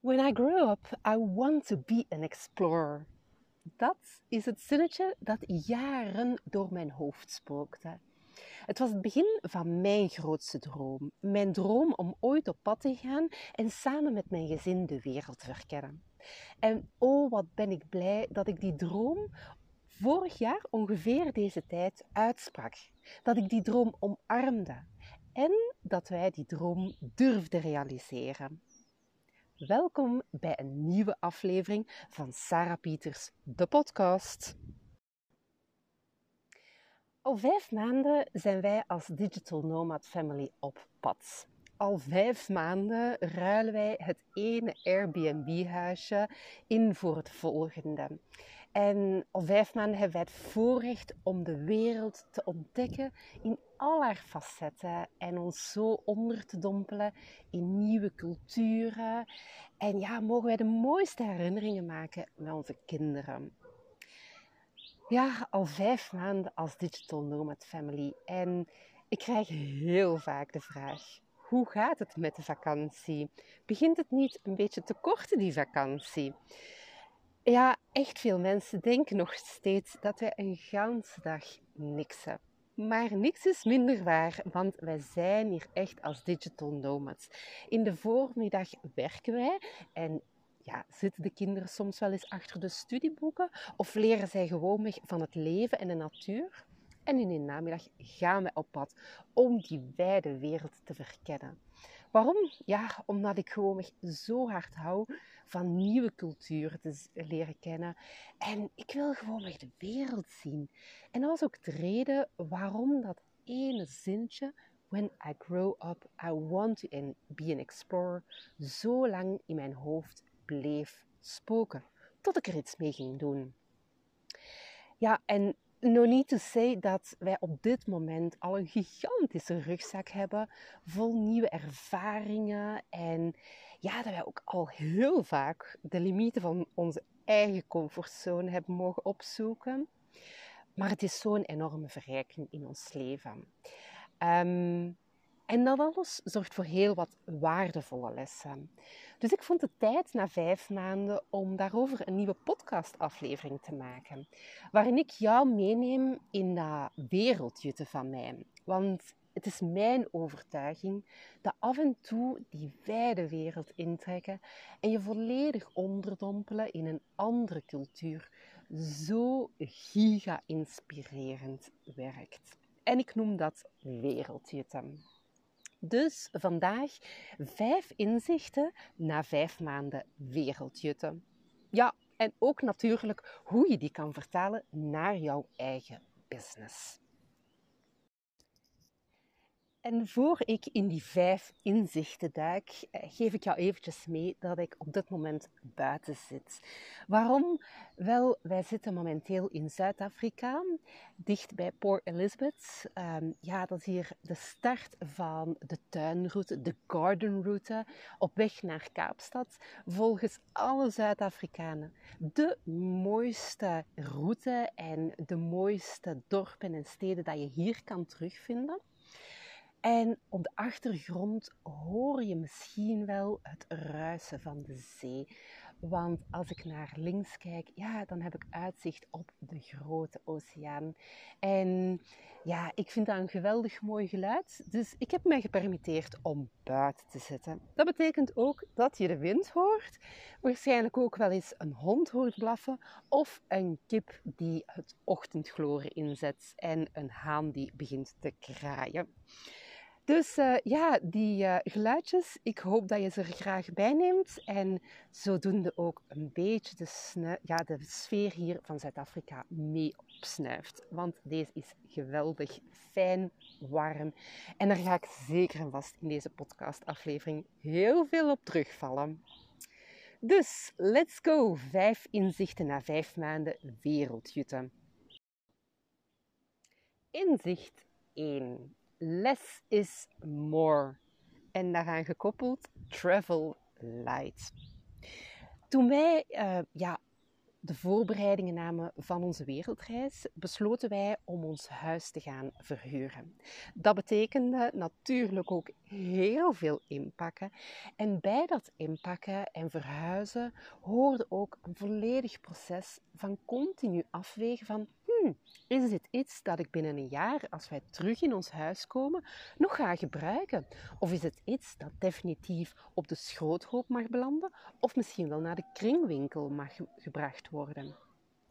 When I grow up, I want to be an explorer. Dat is het zinnetje dat jaren door mijn hoofd spookte. Het was het begin van mijn grootste droom. Mijn droom om ooit op pad te gaan en samen met mijn gezin de wereld te verkennen. En oh, wat ben ik blij dat ik die droom vorig jaar ongeveer deze tijd uitsprak. Dat ik die droom omarmde en dat wij die droom durfden realiseren. Welkom bij een nieuwe aflevering van Sarah Pieters, de podcast. Al vijf maanden zijn wij als Digital Nomad Family op pad. Al vijf maanden ruilen wij het ene Airbnb-huisje in voor het volgende. En al vijf maanden hebben wij het voorrecht om de wereld te ontdekken in al haar facetten en ons zo onder te dompelen in nieuwe culturen. En ja, mogen wij de mooiste herinneringen maken met onze kinderen. Ja, al vijf maanden als Digital Nomad Family. En ik krijg heel vaak de vraag: hoe gaat het met de vakantie? Begint het niet een beetje te kort, die vakantie? Ja, echt veel mensen denken nog steeds dat wij een ganse dag niks hebben. Maar niks is minder waar, want wij zijn hier echt als digital nomads. In de voormiddag werken wij en ja, zitten de kinderen soms wel eens achter de studieboeken of leren zij gewoonweg van het leven en de natuur. En in de namiddag gaan we op pad om die wijde wereld te verkennen. Waarom? Ja, omdat ik gewoon zo hard hou van nieuwe culturen te leren kennen. En ik wil gewoon de wereld zien. En dat was ook de reden waarom dat ene zintje, When I grow up, I want to be an explorer, zo lang in mijn hoofd bleef spoken. Tot ik er iets mee ging doen. Ja, en no need to say dat wij op dit moment al een gigantische rugzak hebben vol nieuwe ervaringen. En ja, dat wij ook al heel vaak de limieten van onze eigen comfortzone hebben mogen opzoeken. Maar het is zo'n enorme verrijking in ons leven. Um, en dat alles zorgt voor heel wat waardevolle lessen. Dus ik vond het tijd na vijf maanden om daarover een nieuwe podcastaflevering te maken. Waarin ik jou meeneem in dat wereldjutte van mij. Want het is mijn overtuiging dat af en toe die wijde wereld intrekken en je volledig onderdompelen in een andere cultuur zo giga-inspirerend werkt. En ik noem dat wereldjutten. Dus vandaag vijf inzichten na vijf maanden wereldjutten. Ja, en ook natuurlijk hoe je die kan vertalen naar jouw eigen business. En voor ik in die vijf inzichten duik, eh, geef ik jou eventjes mee dat ik op dit moment buiten zit. Waarom? Wel, wij zitten momenteel in Zuid-Afrika, dicht bij Port Elizabeth. Um, ja, dat is hier de start van de tuinroute, de gardenroute, op weg naar Kaapstad. Volgens alle Zuid-Afrikanen de mooiste route en de mooiste dorpen en steden dat je hier kan terugvinden. En op de achtergrond hoor je misschien wel het ruisen van de zee. Want als ik naar links kijk, ja, dan heb ik uitzicht op de grote oceaan. En ja, ik vind dat een geweldig mooi geluid. Dus ik heb mij gepermitteerd om buiten te zitten. Dat betekent ook dat je de wind hoort. Waarschijnlijk ook wel eens een hond hoort blaffen. Of een kip die het ochtendgloren inzet. En een haan die begint te kraaien. Dus uh, ja, die uh, geluidjes, ik hoop dat je ze er graag bij neemt. En zodoende ook een beetje de, ja, de sfeer hier van Zuid-Afrika mee opsnuift. Want deze is geweldig fijn, warm. En daar ga ik zeker en vast in deze podcastaflevering heel veel op terugvallen. Dus, let's go! Vijf inzichten na vijf maanden wereldjutten. Inzicht 1 less is more. En daaraan gekoppeld travel light. Toen wij uh, ja, de voorbereidingen namen van onze wereldreis, besloten wij om ons huis te gaan verhuren. Dat betekende natuurlijk ook heel veel inpakken. En bij dat inpakken en verhuizen hoorde ook een volledig proces van continu afwegen van is dit iets dat ik binnen een jaar, als wij terug in ons huis komen, nog ga gebruiken? Of is het iets dat definitief op de schroothoop mag belanden, of misschien wel naar de kringwinkel mag gebracht worden?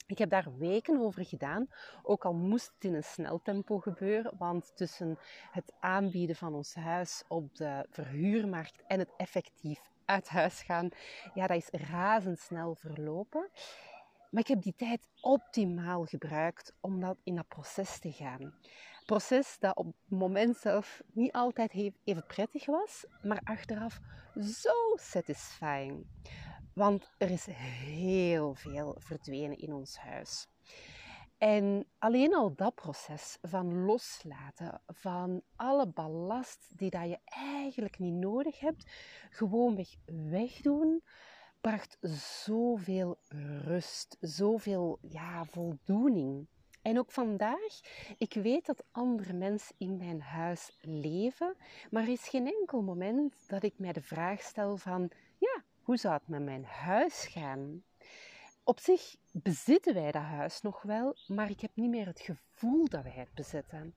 Ik heb daar weken over gedaan, ook al moest het in een snel tempo gebeuren, want tussen het aanbieden van ons huis op de verhuurmarkt en het effectief uit huis gaan, ja, dat is razendsnel verlopen. Maar ik heb die tijd optimaal gebruikt om dat in dat proces te gaan. Proces dat op het moment zelf niet altijd even prettig was, maar achteraf zo satisfying. Want er is heel veel verdwenen in ons huis. En alleen al dat proces van loslaten van alle ballast die dat je eigenlijk niet nodig hebt, gewoonweg wegdoen, bracht zoveel rust, zoveel ja, voldoening. En ook vandaag, ik weet dat andere mensen in mijn huis leven, maar er is geen enkel moment dat ik mij de vraag stel van, ja, hoe zou het met mijn huis gaan? Op zich bezitten wij dat huis nog wel, maar ik heb niet meer het gevoel dat wij het bezitten.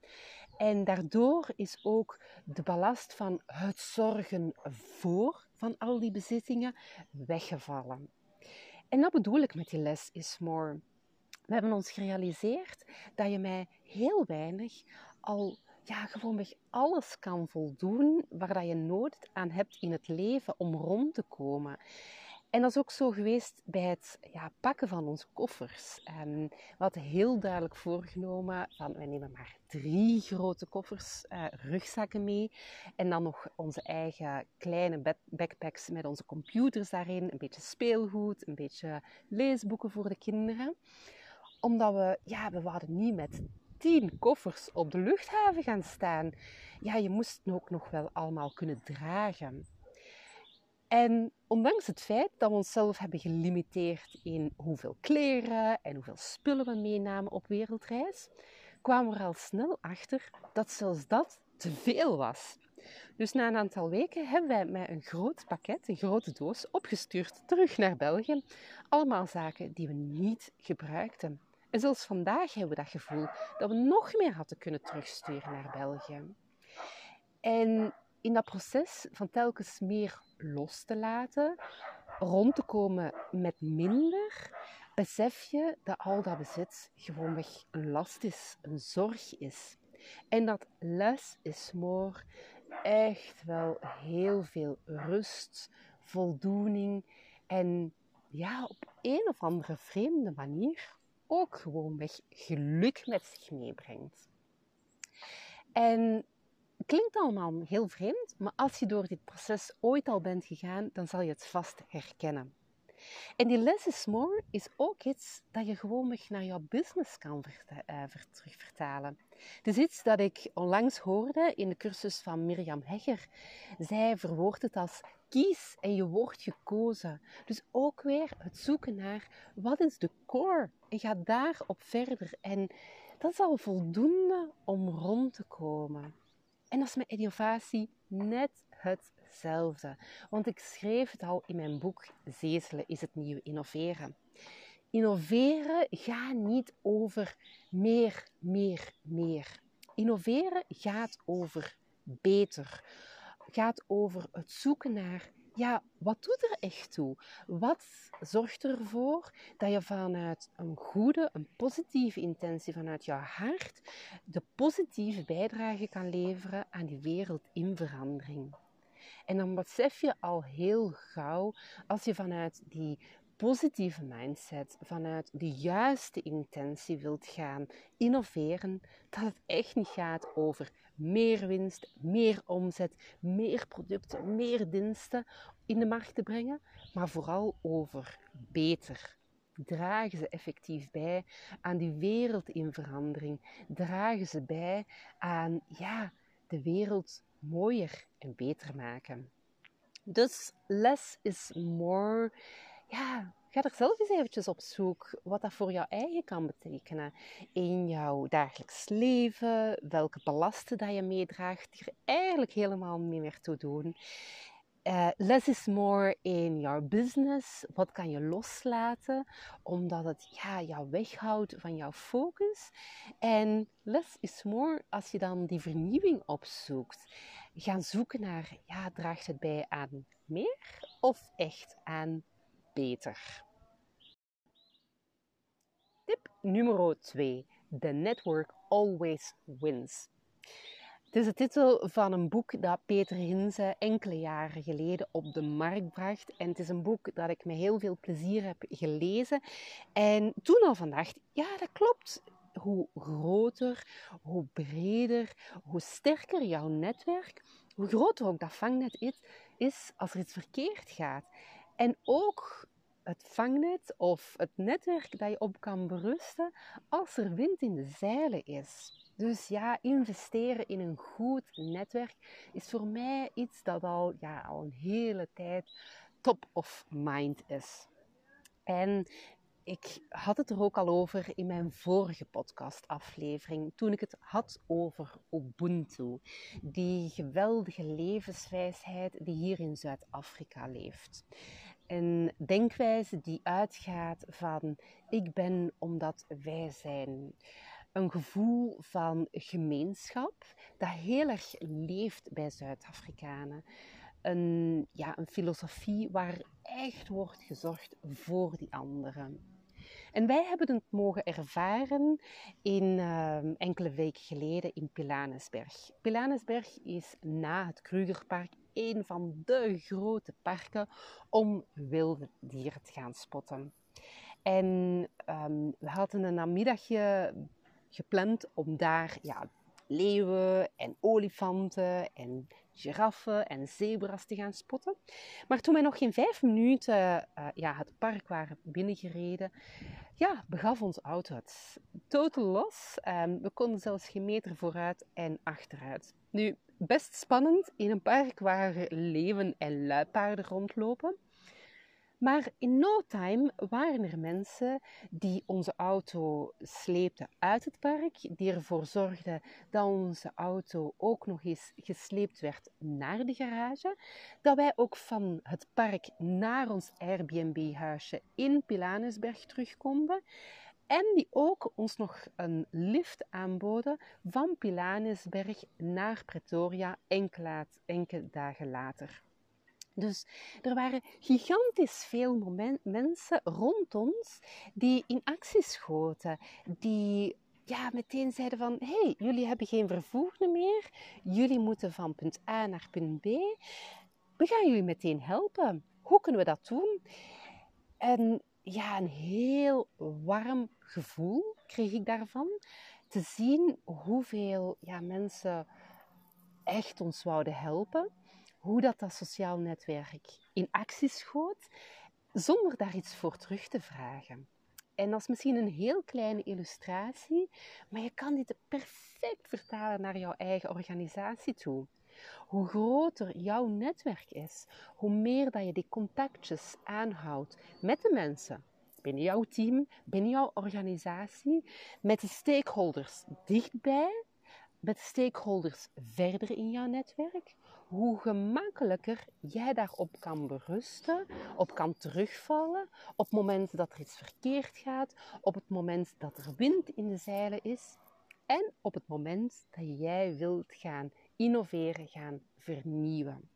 En daardoor is ook de ballast van het zorgen voor van al die bezittingen weggevallen. En dat bedoel ik met die les is more. We hebben ons gerealiseerd dat je mij heel weinig al ja, gewoonweg alles kan voldoen waar dat je nood aan hebt in het leven om rond te komen. En dat is ook zo geweest bij het ja, pakken van onze koffers. En we hadden heel duidelijk voorgenomen van we nemen maar drie grote koffers, uh, rugzakken mee. En dan nog onze eigen kleine backpacks met onze computers daarin. Een beetje speelgoed, een beetje leesboeken voor de kinderen. Omdat we, ja, we niet met tien koffers op de luchthaven gaan staan. Ja, je moest het ook nog wel allemaal kunnen dragen. En ondanks het feit dat we onszelf hebben gelimiteerd in hoeveel kleren en hoeveel spullen we meenamen op wereldreis, kwamen we er al snel achter dat zelfs dat te veel was. Dus na een aantal weken hebben wij met een groot pakket, een grote doos, opgestuurd terug naar België. Allemaal zaken die we niet gebruikten. En zelfs vandaag hebben we dat gevoel dat we nog meer hadden kunnen terugsturen naar België. En in dat proces van telkens meer los te laten, rond te komen met minder, besef je dat al dat bezit gewoonweg een last is, een zorg is. En dat less is more echt wel heel veel rust, voldoening en ja, op een of andere vreemde manier ook gewoonweg geluk met zich meebrengt. En klinkt allemaal heel vreemd, maar als je door dit proces ooit al bent gegaan, dan zal je het vast herkennen. En die less is more is ook iets dat je gewoonweg naar jouw business kan uh, terugvertalen. Het is iets dat ik onlangs hoorde in de cursus van Mirjam Hegger. Zij verwoordt het als kies en je wordt gekozen. Dus ook weer het zoeken naar wat is de core en ga daarop verder. En dat is al voldoende om rond te komen. En dat is met innovatie net hetzelfde. Want ik schreef het al in mijn boek Zezelen is het nieuwe innoveren. Innoveren gaat niet over meer, meer, meer. Innoveren gaat over beter. Gaat over het zoeken naar ja, wat doet er echt toe? Wat zorgt ervoor dat je vanuit een goede, een positieve intentie, vanuit jouw hart, de positieve bijdrage kan leveren aan die wereld in verandering? En dan besef je al heel gauw, als je vanuit die positieve mindset, vanuit de juiste intentie wilt gaan innoveren, dat het echt niet gaat over meer winst, meer omzet, meer producten, meer diensten in de markt te brengen, maar vooral over beter. Dragen ze effectief bij aan die wereld in verandering? Dragen ze bij aan ja, de wereld mooier en beter maken? Dus less is more ja, ga er zelf eens eventjes op zoek wat dat voor jou eigen kan betekenen in jouw dagelijks leven, welke belasten dat je meedraagt, die er eigenlijk helemaal niet meer toe doen. Uh, less is more in jouw business. Wat kan je loslaten omdat het ja, jou weghoudt van jouw focus? En less is more als je dan die vernieuwing opzoekt. Gaan zoeken naar, ja, draagt het bij aan meer of echt aan beter? Tip nummer 2. The network always wins. Het is de titel van een boek dat Peter Hinze enkele jaren geleden op de markt bracht. En het is een boek dat ik met heel veel plezier heb gelezen. En toen al van dacht, ja, dat klopt. Hoe groter, hoe breder, hoe sterker jouw netwerk, hoe groter ook dat vangnet is, is als er iets verkeerd gaat. En ook het vangnet of het netwerk dat je op kan berusten als er wind in de zeilen is. Dus ja, investeren in een goed netwerk is voor mij iets dat al, ja, al een hele tijd top of mind is. En ik had het er ook al over in mijn vorige podcastaflevering, toen ik het had over Ubuntu. Die geweldige levenswijsheid die hier in Zuid-Afrika leeft. Een denkwijze die uitgaat van ik ben omdat wij zijn een gevoel van gemeenschap dat heel erg leeft bij Zuid-Afrikanen. Een, ja, een filosofie waar echt wordt gezorgd voor die anderen. En wij hebben het mogen ervaren in ehm, enkele weken geleden in Pilanesberg. Pilanesberg is na het Krugerpark een van de grote parken om wilde dieren te gaan spotten. En ehm, we hadden een namiddagje gepland om daar ja, leeuwen en olifanten en giraffen en zebra's te gaan spotten. Maar toen wij nog geen vijf minuten uh, ja, het park waren binnengereden, ja, begaf ons auto het totaal los. Um, we konden zelfs geen meter vooruit en achteruit. Nu, best spannend in een park waar leeuwen en luipaarden rondlopen. Maar in no time waren er mensen die onze auto sleepten uit het park, die ervoor zorgden dat onze auto ook nog eens gesleept werd naar de garage, dat wij ook van het park naar ons Airbnb-huisje in Pilanesberg terug konden. En die ook ons nog een lift aanboden van Pilanesberg naar Pretoria enkele, dagen later. Dus er waren gigantisch veel mensen rond ons die in actie schoten, die ja, meteen zeiden van, hey, jullie hebben geen vervoer meer, jullie moeten van punt A naar punt B, we gaan jullie meteen helpen. Hoe kunnen we dat doen? En ja, een heel warm gevoel kreeg ik daarvan, te zien hoeveel ja, mensen echt ons wouden helpen hoe dat, dat sociaal netwerk in actie schoot, zonder daar iets voor terug te vragen. En dat is misschien een heel kleine illustratie, maar je kan dit perfect vertalen naar jouw eigen organisatie toe. Hoe groter jouw netwerk is, hoe meer dat je die contactjes aanhoudt met de mensen binnen jouw team, binnen jouw organisatie, met de stakeholders dichtbij, met de stakeholders verder in jouw netwerk, hoe gemakkelijker jij daarop kan berusten, op kan terugvallen, op het moment dat er iets verkeerd gaat, op het moment dat er wind in de zeilen is en op het moment dat jij wilt gaan innoveren, gaan vernieuwen.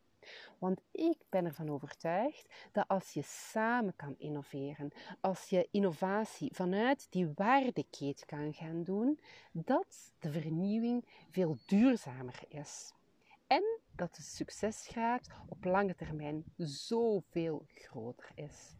Want ik ben ervan overtuigd dat als je samen kan innoveren, als je innovatie vanuit die waardeketen kan gaan doen, dat de vernieuwing veel duurzamer is. En dat de succesgraad op lange termijn zoveel groter is.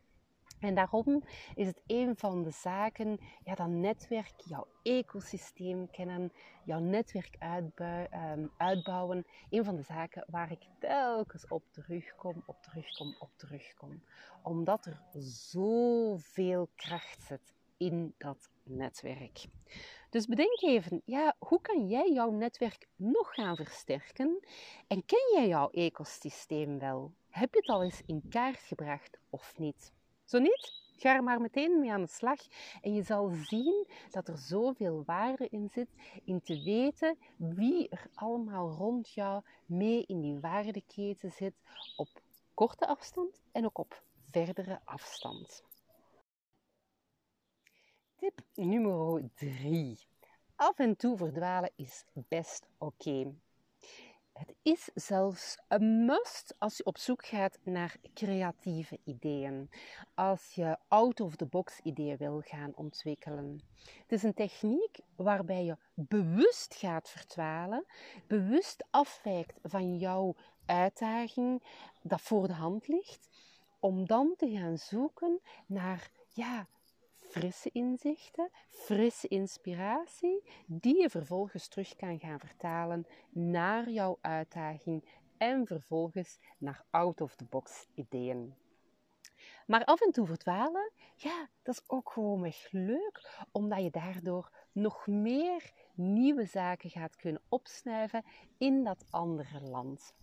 En daarom is het een van de zaken, ja, dat netwerk, jouw ecosysteem kennen, jouw netwerk ehm, uitbouwen, een van de zaken waar ik telkens op terugkom, op terugkom, op terugkom. Omdat er zoveel kracht zit in dat netwerk. Dus bedenk even, ja, hoe kan jij jouw netwerk nog gaan versterken? En ken jij jouw ecosysteem wel? Heb je het al eens in kaart gebracht of niet? Zo niet? Ga er maar meteen mee aan de slag en je zal zien dat er zoveel waarde in zit in te weten wie er allemaal rond jou mee in die waardeketen zit op korte afstand en ook op verdere afstand. Tip nummer 3. Af en toe verdwalen is best oké. Het is zelfs een must als je op zoek gaat naar creatieve ideeën. Als je out-of-the-box ideeën wil gaan ontwikkelen. Het is een techniek waarbij je bewust gaat verdwalen, bewust afwijkt van jouw uitdaging dat voor de hand ligt, om dan te gaan zoeken naar ja, frisse inzichten, frisse inspiratie, die je vervolgens terug kan gaan vertalen naar jouw uitdaging en vervolgens naar out-of-the-box ideeën. Maar af en toe verdwalen, ja, dat is ook gewoon echt leuk, omdat je daardoor nog meer nieuwe zaken gaat kunnen opsnuiven in dat andere land.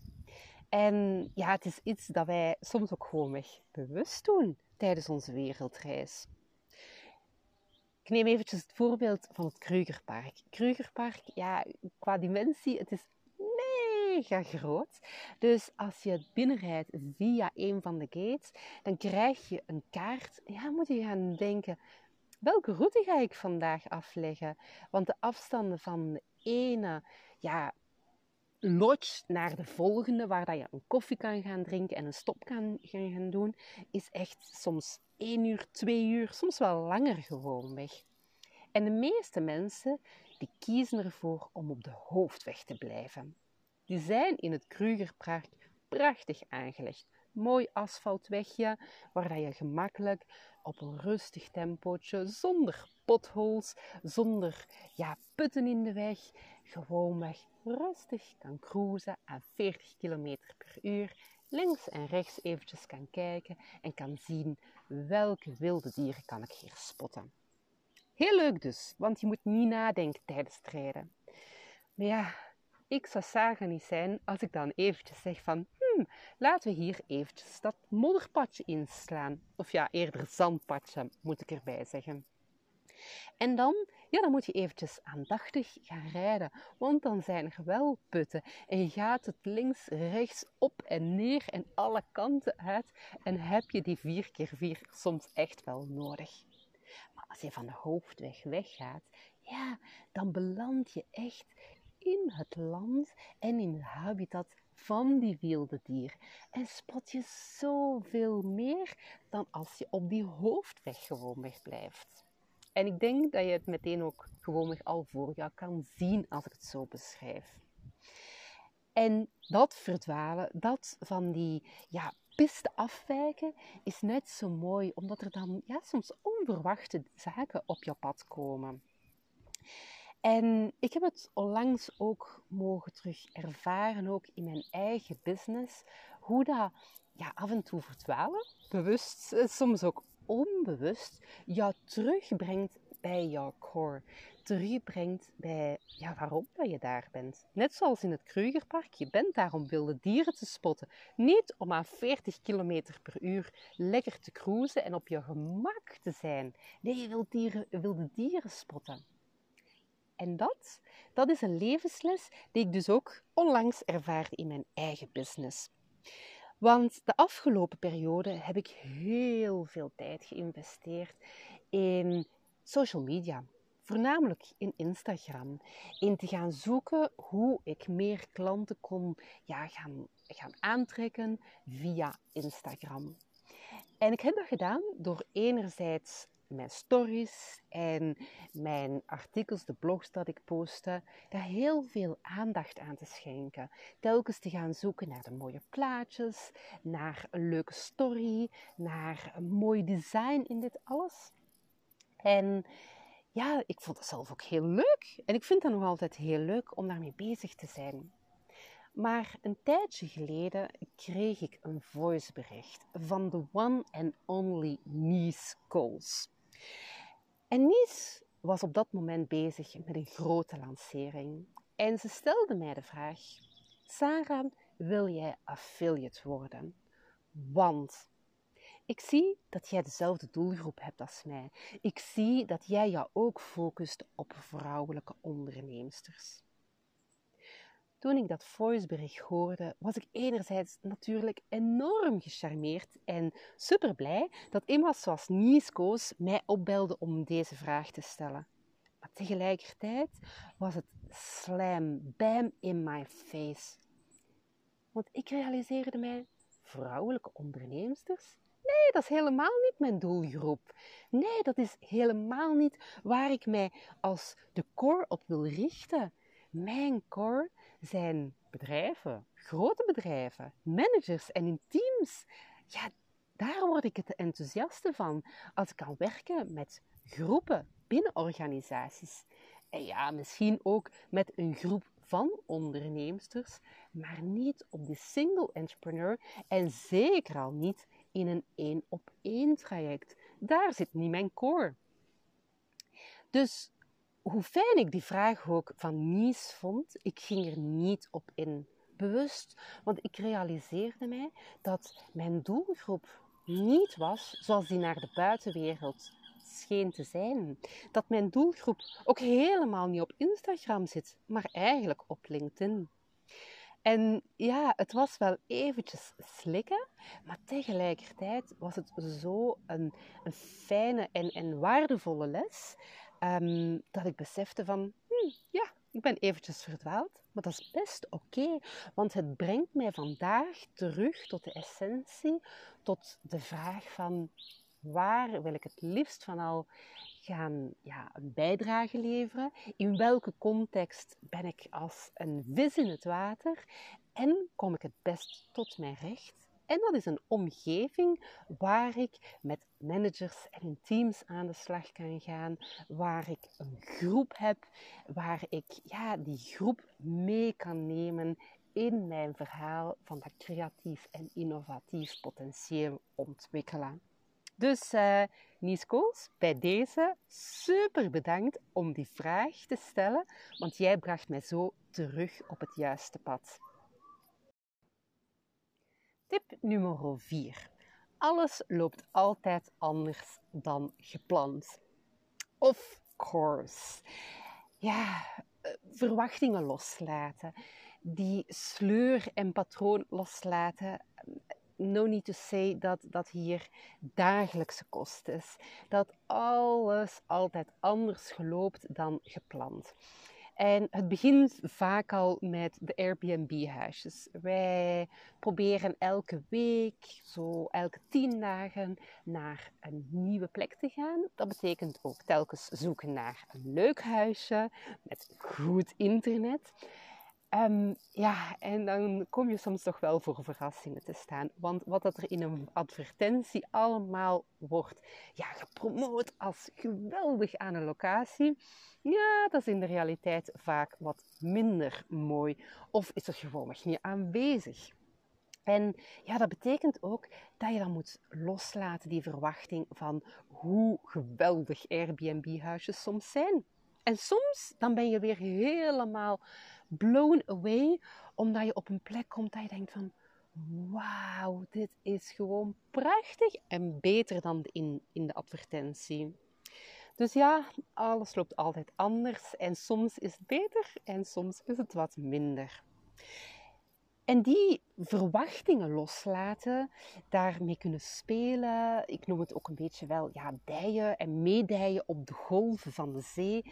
En ja, het is iets dat wij soms ook gewoon bewust doen tijdens onze wereldreis. Neem eventjes het voorbeeld van het Krugerpark. Krugerpark, ja, qua dimensie, het is mega groot. Dus als je binnenrijdt via een van de gates, dan krijg je een kaart. Ja, moet je gaan denken, welke route ga ik vandaag afleggen? Want de afstanden van de ene ja, lodge naar de volgende, waar dat je een koffie kan gaan drinken en een stop kan gaan doen, is echt soms één uur, twee uur, soms wel langer gewoon weg. En de meeste mensen die kiezen ervoor om op de hoofdweg te blijven. Die zijn in het Krugerpark prachtig aangelegd. Mooi asfaltwegje waar dat je gemakkelijk op een rustig tempootje, zonder potholes, zonder ja, putten in de weg, gewoonweg rustig kan cruisen aan 40 km per uur, links en rechts eventjes kan kijken en kan zien welke wilde dieren kan ik hier spotten. Heel leuk dus, want je moet niet nadenken tijdens het rijden. Maar ja, ik zou zagen niet zijn als ik dan eventjes zeg van, hmm, laten we hier eventjes dat modderpadje inslaan. Of ja, eerder zandpadje moet ik erbij zeggen. En dan, ja, dan moet je eventjes aandachtig gaan rijden, want dan zijn er wel putten en je gaat het links, rechts, op en neer en alle kanten uit en heb je die 4x4 soms echt wel nodig. Maar als je van de hoofdweg weggaat, ja, dan beland je echt in het land en in het habitat van die wilde dier. En spot je zoveel meer dan als je op die hoofdweg gewoon wegblijft. En ik denk dat je het meteen ook gewoon al voor jou kan zien als ik het zo beschrijf. En dat verdwalen, dat van die ja, piste afwijken, is net zo mooi, omdat er dan ja, soms onverwachte zaken op je pad komen. En ik heb het onlangs ook mogen terug ervaren, ook in mijn eigen business, hoe dat ja, af en toe verdwalen, bewust, eh, soms ook onbewust, jou terugbrengt bij jouw core. Terugbrengt bij ja, waarom dat je daar bent. Net zoals in het Krugerpark, je bent daar om wilde dieren te spotten. Niet om aan 40 km per uur lekker te cruisen en op je gemak te zijn. Nee, je wilt dieren, wilde dieren spotten. En dat, dat is een levensles die ik dus ook onlangs ervaarde in mijn eigen business. Want de afgelopen periode heb ik heel veel tijd geïnvesteerd in social media. Voornamelijk in Instagram. In te gaan zoeken hoe ik meer klanten kon ja, gaan, gaan aantrekken via Instagram. En ik heb dat gedaan door enerzijds mijn stories en mijn artikels, de blogs dat ik postte, daar heel veel aandacht aan te schenken. Telkens te gaan zoeken naar de mooie plaatjes, naar een leuke story, naar een mooi design in dit alles. En ja, ik vond het zelf ook heel leuk. En ik vind het nog altijd heel leuk om daarmee bezig te zijn. Maar een tijdje geleden kreeg ik een voicebericht van de one and only Nice Coles. En Nice was op dat moment bezig met een grote lancering. En ze stelde mij de vraag: Sarah, wil jij affiliate worden? Want Ik zie dat jij dezelfde doelgroep hebt als mij. Ik zie dat jij jou ook focust op vrouwelijke onderneemsters. Toen ik dat voicebericht hoorde, was ik enerzijds natuurlijk enorm gecharmeerd en super blij dat iemand zoals Nies Koos mij opbelde om deze vraag te stellen. Maar tegelijkertijd was het slam, bam in my face. Want ik realiseerde mij, vrouwelijke onderneemsters? Nee, dat is helemaal niet mijn doelgroep. Nee, dat is helemaal niet waar ik mij als de core op wil richten. Mijn core zijn bedrijven, grote bedrijven, managers en in teams. Ja, daar word ik het enthousiaste van als ik kan werken met groepen binnen organisaties. En ja, misschien ook met een groep van onderneemsters, maar niet op die single entrepreneur en zeker al niet in een één op één traject. Daar zit niet mijn core. Dus hoe fijn ik die vraag ook van Nies vond, ik ging er niet op in. Bewust, want ik realiseerde mij dat mijn doelgroep niet was zoals die naar de buitenwereld scheen te zijn. Dat mijn doelgroep ook helemaal niet op Instagram zit, maar eigenlijk op LinkedIn. En ja, het was wel eventjes slikken, maar tegelijkertijd was het zo een, een fijne en, en waardevolle les Ehm, dat ik besefte van, hm, ja, ik ben eventjes verdwaald, maar dat is best oké, want het brengt mij vandaag terug tot de essentie, tot de vraag van waar wil ik het liefst van al gaan ja, een bijdrage leveren? In welke context ben ik als een vis in het water? En kom ik het best tot mijn recht? En dat is een omgeving waar ik met managers en teams aan de slag kan gaan, waar ik een groep heb, waar ik ja, die groep mee kan nemen in mijn verhaal van dat creatief en innovatief potentieel ontwikkelen. Dus uh, Nies Kools, bij deze super bedankt om die vraag te stellen, want jij bracht mij zo terug op het juiste pad. Tip nummer 4. Alles loopt altijd anders dan gepland. Of course. Ja, eh, verwachtingen loslaten. Die sleur en patroon loslaten. No need to say dat dat hier dagelijkse kost is. Dat alles altijd anders geloopt dan gepland. En het begint vaak al met de Airbnb-huisjes. Wij proberen elke week, zo elke tien dagen, naar een nieuwe plek te gaan. Dat betekent ook telkens zoeken naar een leuk huisje met goed internet. Um, ja, en dan kom je soms toch wel voor verrassingen te staan. Want wat dat er in een advertentie allemaal wordt ja, gepromoot als geweldig aan een locatie, ja, dat is in de realiteit vaak wat minder mooi. Of is er gewoon nog niet aanwezig. En ja, dat betekent ook dat je dan moet loslaten die verwachting van hoe geweldig Airbnb-huisjes soms zijn. En soms dan ben je weer helemaal blown away, omdat je op een plek komt dat je denkt van, wauw, dit is gewoon prachtig en beter dan in, in de advertentie. Dus ja, alles loopt altijd anders en soms is het beter en soms is het wat minder. En die verwachtingen loslaten, daarmee kunnen spelen. Ik noem het ook een beetje wel ja, dijen en meedijen op de golven van de zee.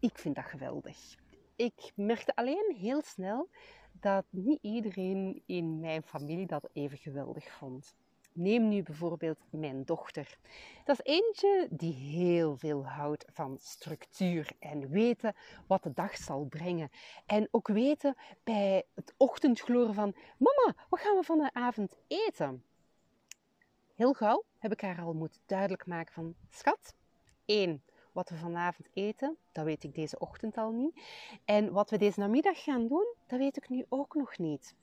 Ik vind dat geweldig. Ik merkte alleen heel snel dat niet iedereen in mijn familie dat even geweldig vond. Neem nu bijvoorbeeld mijn dochter. Dat is eentje die heel veel houdt van structuur en weten wat de dag zal brengen. En ook weten bij het ochtendgloren van: Mama, wat gaan we vanavond eten? Heel gauw heb ik haar al moeten duidelijk maken van: Schat, één, wat we vanavond eten, dat weet ik deze ochtend al niet. En wat we deze namiddag gaan doen, dat weet ik nu ook nog niet.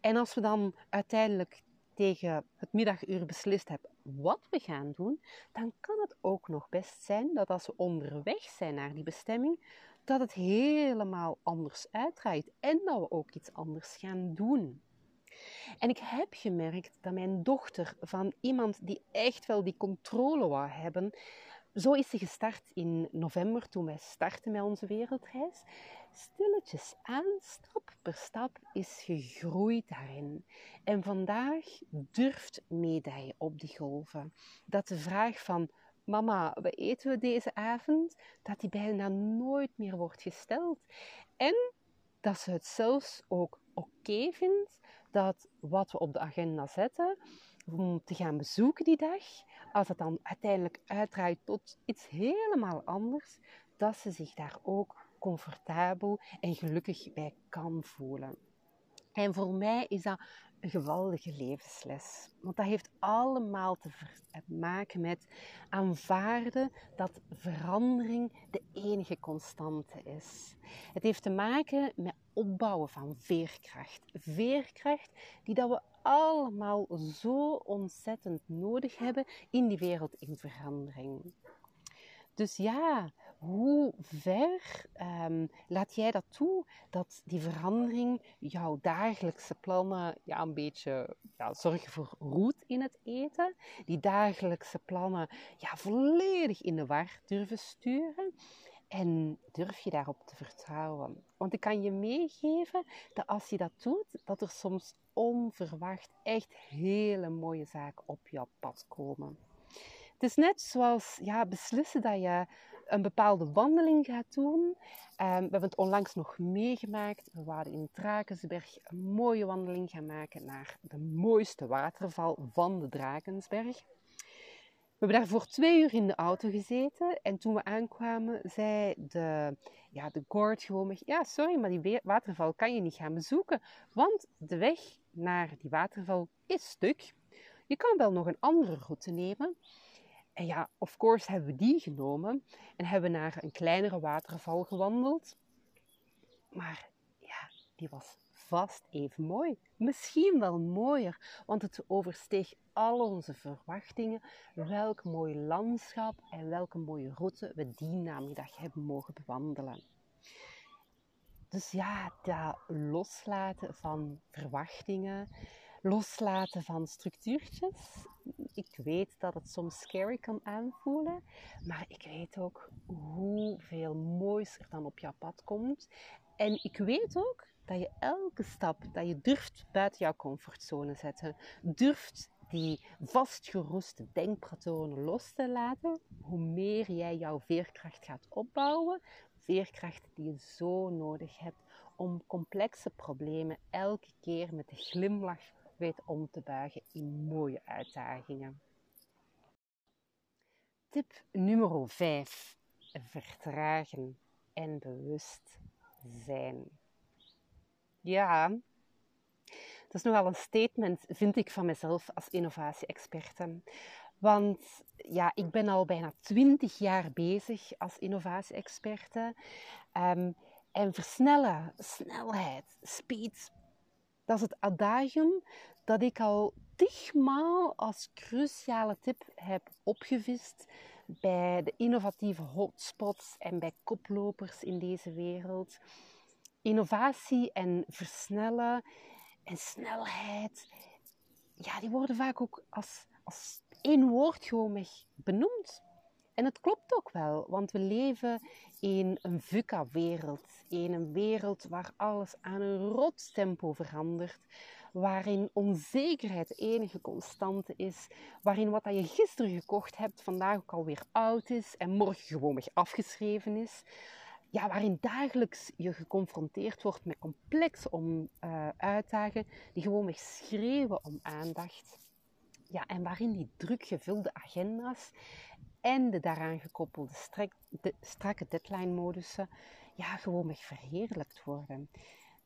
En als we dan uiteindelijk tegen het middaguur beslist hebben wat we gaan doen, dan kan het ook nog best zijn dat als we onderweg zijn naar die bestemming, dat het helemaal anders uitdraait en dat we ook iets anders gaan doen. En ik heb gemerkt dat mijn dochter van iemand die echt wel die controle wou hebben, zo is ze gestart in november toen wij startten met onze wereldreis. Stilletjes aan, stap per stap, is gegroeid daarin. En vandaag durft meedijen op die golven. Dat de vraag van mama, wat eten we deze avond? Dat die bijna nooit meer wordt gesteld. En dat ze het zelfs ook oké vindt dat wat we op de agenda zetten, om te gaan bezoeken die dag, als het dan uiteindelijk uitdraait tot iets helemaal anders, dat ze zich daar ook comfortabel en gelukkig bij kan voelen. En voor mij is dat een geweldige levensles. Want dat heeft allemaal te maken met aanvaarden dat verandering de enige constante is. Het heeft te maken met opbouwen van veerkracht. Veerkracht die dat we allemaal zo ontzettend nodig hebben in die wereld in verandering. Dus ja, hoe ver um, laat jij dat toe dat die verandering jouw dagelijkse plannen ja, een beetje ja, zorgen voor roet in het eten, die dagelijkse plannen ja, volledig in de war durven sturen? En durf je daarop te vertrouwen? Want ik kan je meegeven dat als je dat doet, dat er soms onverwacht echt hele mooie zaken op jouw pad komen. Het is net zoals ja, beslissen dat je een bepaalde wandeling gaat doen. Um, we hebben het onlangs nog meegemaakt. We waren in Drakensberg een mooie wandeling gaan maken naar de mooiste waterval van de Drakensberg. We hebben daar voor twee uur in de auto gezeten en toen we aankwamen zei de, ja, de guard gewoon ja sorry, maar die waterval kan je niet gaan bezoeken, want de weg naar die waterval is stuk. Je kan wel nog een andere route nemen. En ja, of course hebben we die genomen en hebben naar een kleinere waterval gewandeld. Maar ja, die was vast even mooi. Misschien wel mooier, want het oversteeg al onze verwachtingen. Welk mooi landschap en welke mooie route we die namiddag hebben mogen bewandelen. Dus ja, dat loslaten van verwachtingen, loslaten van structuurtjes. Ik weet dat het soms scary kan aanvoelen, maar ik weet ook hoeveel moois er dan op jouw pad komt. En ik weet ook dat je elke stap dat je durft buiten jouw comfortzone zetten, durft die vastgeroeste denkpatronen los te laten, hoe meer jij jouw veerkracht gaat opbouwen, veerkracht die je zo nodig hebt om complexe problemen elke keer met een glimlach weet om te buigen in mooie uitdagingen. Tip nummer 5. Vertragen en bewust zijn. Ja, is nogal een statement, vind ik van mezelf als innovatie-experte. Want ja, ik ben al bijna 20 jaar bezig als innovatie-experte. Um, en versnellen, snelheid, speed, dat is het adagium dat ik al tigmaal als cruciale tip heb opgevist bij de innovatieve hotspots en bij koplopers in deze wereld. Innovatie en versnellen en snelheid, ja, die worden vaak ook als, als één woord gewoon benoemd. En het klopt ook wel, want we leven in een VUCA-wereld. In een wereld waar alles aan een rotstempo verandert. Waarin onzekerheid de enige constante is. Waarin wat je gisteren gekocht hebt vandaag ook alweer oud is en morgen gewoon weer afgeschreven is. Ja, waarin dagelijks je geconfronteerd wordt met complexe om, uh, uitdagingen die gewoon weer schreeuwen om aandacht. Ja, en waarin die druk gevulde agenda's en de daaraan gekoppelde strek, de, strakke deadline-modussen ja, gewoon weg verheerlijkt worden.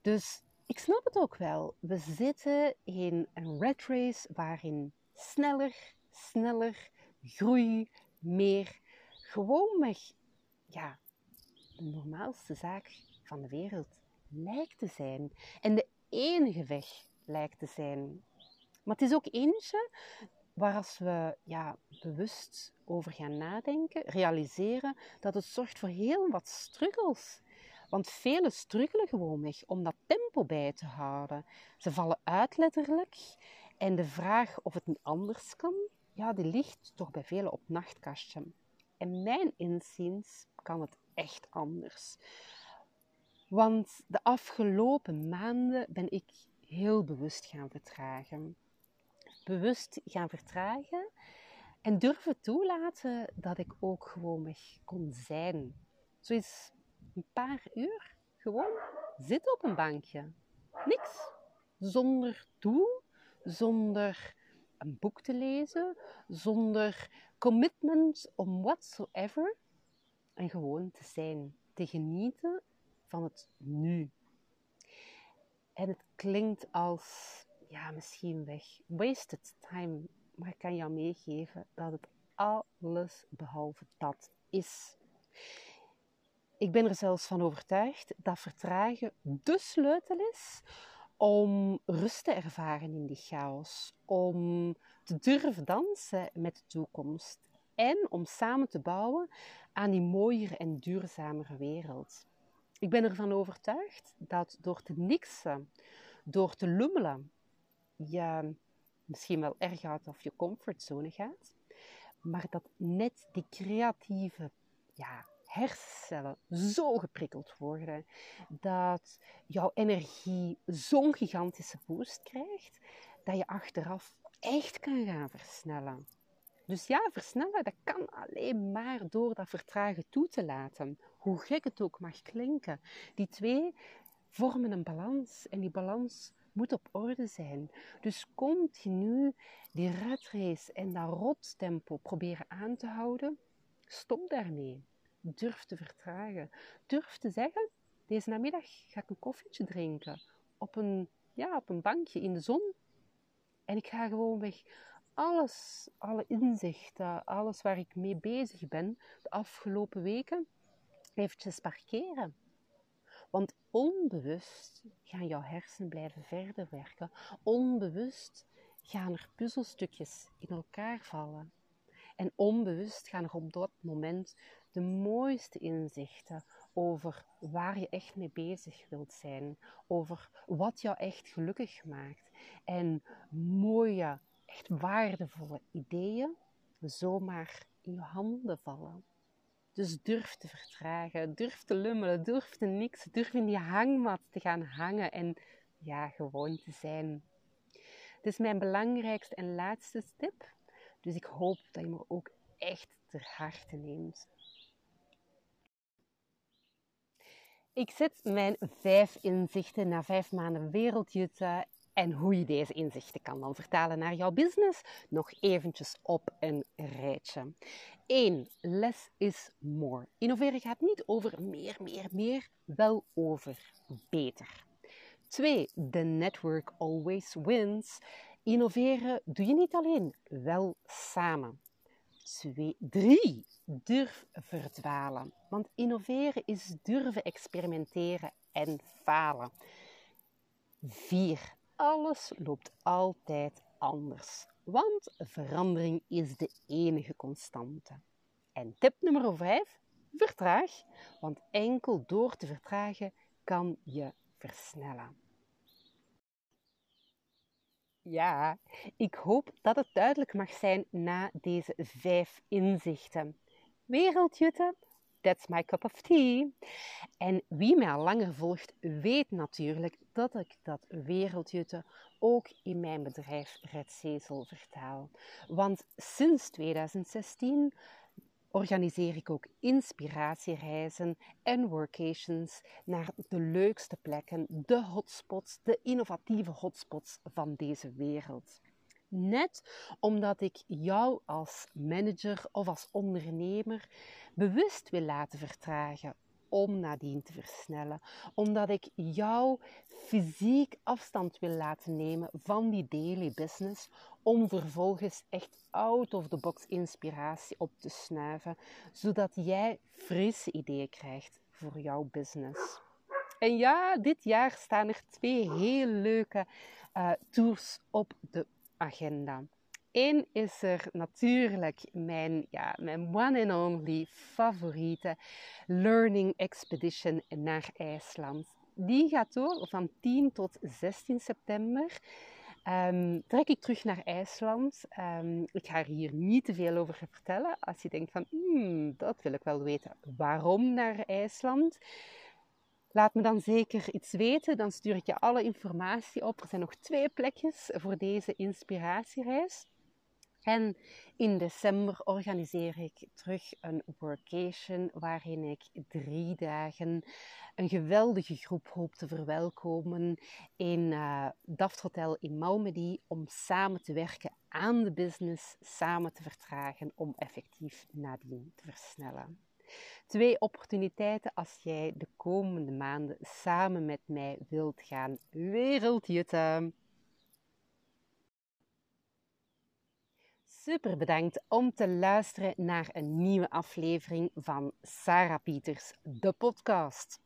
Dus ik snap het ook wel. We zitten in een red race waarin sneller, sneller, groei, meer, gewoonweg, ja, normaalste zaak van de wereld lijkt te zijn. En de enige weg lijkt te zijn. Maar het is ook eentje waar als we ja, bewust over gaan nadenken, realiseren dat het zorgt voor heel wat struggles. Want velen struggelen gewoonweg om dat tempo bij te houden. Ze vallen uit letterlijk. En de vraag of het niet anders kan, ja, die ligt toch bij velen op nachtkastje. En mijn inziens kan het echt anders. Want de afgelopen maanden ben ik heel bewust gaan vertragen. Bewust gaan vertragen en durven toelaten dat ik ook gewoon kon zijn. Zo is een paar uur gewoon zitten op een bankje. Niks. Zonder doel, zonder een boek te lezen, zonder commitment om whatsoever. En gewoon te zijn, te genieten van het nu. En het klinkt als, ja, misschien weg, wasted time. Maar ik kan jou meegeven dat het alles behalve dat is. Ik ben er zelfs van overtuigd dat vertragen de sleutel is om rust te ervaren in die chaos, om te durven dansen met de toekomst en om samen te bouwen aan die mooiere en duurzamere wereld. Ik ben ervan overtuigd dat door te niksen, door te lummelen, je misschien wel erg uit of je comfortzone gaat, maar dat net die creatieve ja, hersencellen zo geprikkeld worden dat jouw energie zo'n gigantische boost krijgt dat je achteraf echt kan gaan versnellen. Dus ja, versnellen, dat kan alleen maar door dat vertragen toe te laten. Hoe gek het ook mag klinken. Die twee vormen een balans en die balans moet op orde zijn. Dus continu die ratrace en dat rottempo proberen aan te houden, stop daarmee. Durf te vertragen. Durf te zeggen, deze namiddag ga ik een koffietje drinken op een, ja, op een bankje in de zon. En ik ga gewoon weg alles, alle inzichten, alles waar ik mee bezig ben de afgelopen weken, eventjes parkeren. Want onbewust gaan jouw hersenen blijven verder werken. Onbewust gaan er puzzelstukjes in elkaar vallen. En onbewust gaan er op dat moment de mooiste inzichten over waar je echt mee bezig wilt zijn, over wat jou echt gelukkig maakt en mooie echt waardevolle ideeën zomaar in je handen vallen. Dus durf te vertragen, durf te lummelen, durf te niks, durf in die hangmat te gaan hangen en ja, gewoon te zijn. Dit is mijn belangrijkste en laatste tip. Dus ik hoop dat je me ook echt ter harte neemt. Ik zet mijn vijf inzichten na vijf maanden wereldjutten en hoe je deze inzichten kan dan vertalen naar jouw business, nog eventjes op een rijtje. 1. Less is more. Innoveren gaat niet over meer, meer, meer, wel over beter. 2. The network always wins. Innoveren doe je niet alleen, wel samen. 2. 3. Durf verdwalen. Want innoveren is durven experimenteren en falen. 4 alles loopt altijd anders. Want verandering is de enige constante. En tip nummer 5: vertraag. Want enkel door te vertragen kan je versnellen. Ja, ik hoop dat het duidelijk mag zijn na deze vijf inzichten. Wereldjutten, That's my cup of tea. En wie mij al langer volgt, weet natuurlijk dat ik dat wereldjutten ook in mijn bedrijf Red vertaal. Want sinds 2016 organiseer ik ook inspiratiereizen en workations naar de leukste plekken, de hotspots, de innovatieve hotspots van deze wereld. Net omdat ik jou als manager of als ondernemer bewust wil laten vertragen om nadien te versnellen. Omdat ik jou fysiek afstand wil laten nemen van die daily business. Om vervolgens echt out of the box inspiratie op te snuiven. Zodat jij frisse ideeën krijgt voor jouw business. En ja, dit jaar staan er twee heel leuke uh, tours op de agenda. één is er natuurlijk mijn, ja, mijn one and only favoriete Learning Expedition naar IJsland. Die gaat door van 10 tot 16 september. Um, trek ik terug naar IJsland. Um, ik ga er hier niet te veel over vertellen. Als je denkt van, hmm, dat wil ik wel weten. Waarom naar IJsland? Laat me dan zeker iets weten. Dan stuur ik je alle informatie op. Er zijn nog twee plekjes voor deze inspiratiereis. En in december organiseer ik terug een workation waarin ik drie dagen een geweldige groep hoop te verwelkomen in uh, Daft Hotel in Malmedy om samen te werken aan de business, samen te vertragen om effectief nadien te versnellen. Twee opportuniteiten als jij de komende maanden samen met mij wilt gaan wereldjutten. Super bedankt om te luisteren naar een nieuwe aflevering van Sarah Pieters, de podcast.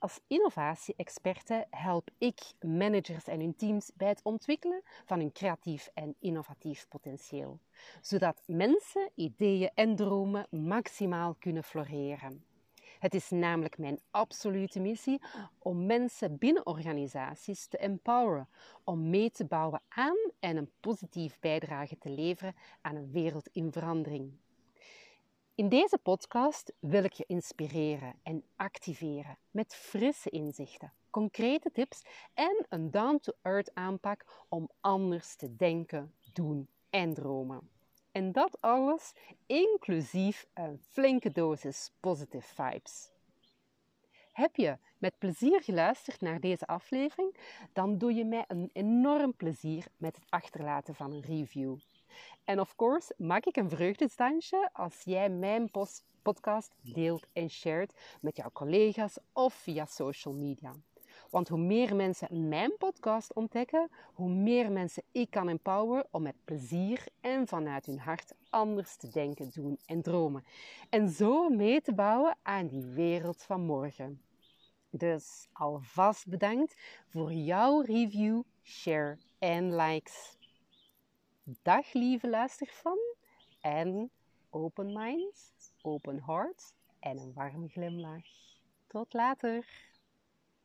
Als innovatie-experte help ik managers en hun teams bij het ontwikkelen van hun creatief en innovatief potentieel, zodat mensen, ideeën en dromen maximaal kunnen floreren. Het is namelijk mijn absolute missie om mensen binnen organisaties te empoweren, om mee te bouwen aan en een positief bijdrage te leveren aan een wereld in verandering. In deze podcast wil ik je inspireren en activeren met frisse inzichten, concrete tips en een down-to-earth aanpak om anders te denken, doen en dromen. En dat alles inclusief een flinke dosis positive vibes. Heb je met plezier geluisterd naar deze aflevering? Dan doe je mij een enorm plezier met het achterlaten van een review. En of course, maak ik een vreugdestansje als jij mijn podcast deelt en shared met jouw collega's of via social media. Want hoe meer mensen mijn podcast ontdekken, hoe meer mensen ik kan empoweren om met plezier en vanuit hun hart anders te denken, doen en dromen. En zo mee te bouwen aan die wereld van morgen. Dus alvast bedankt voor jouw review, share en likes. Dag lieve luisterfan en open minds, open hearts en een warme glimlach. Tot later!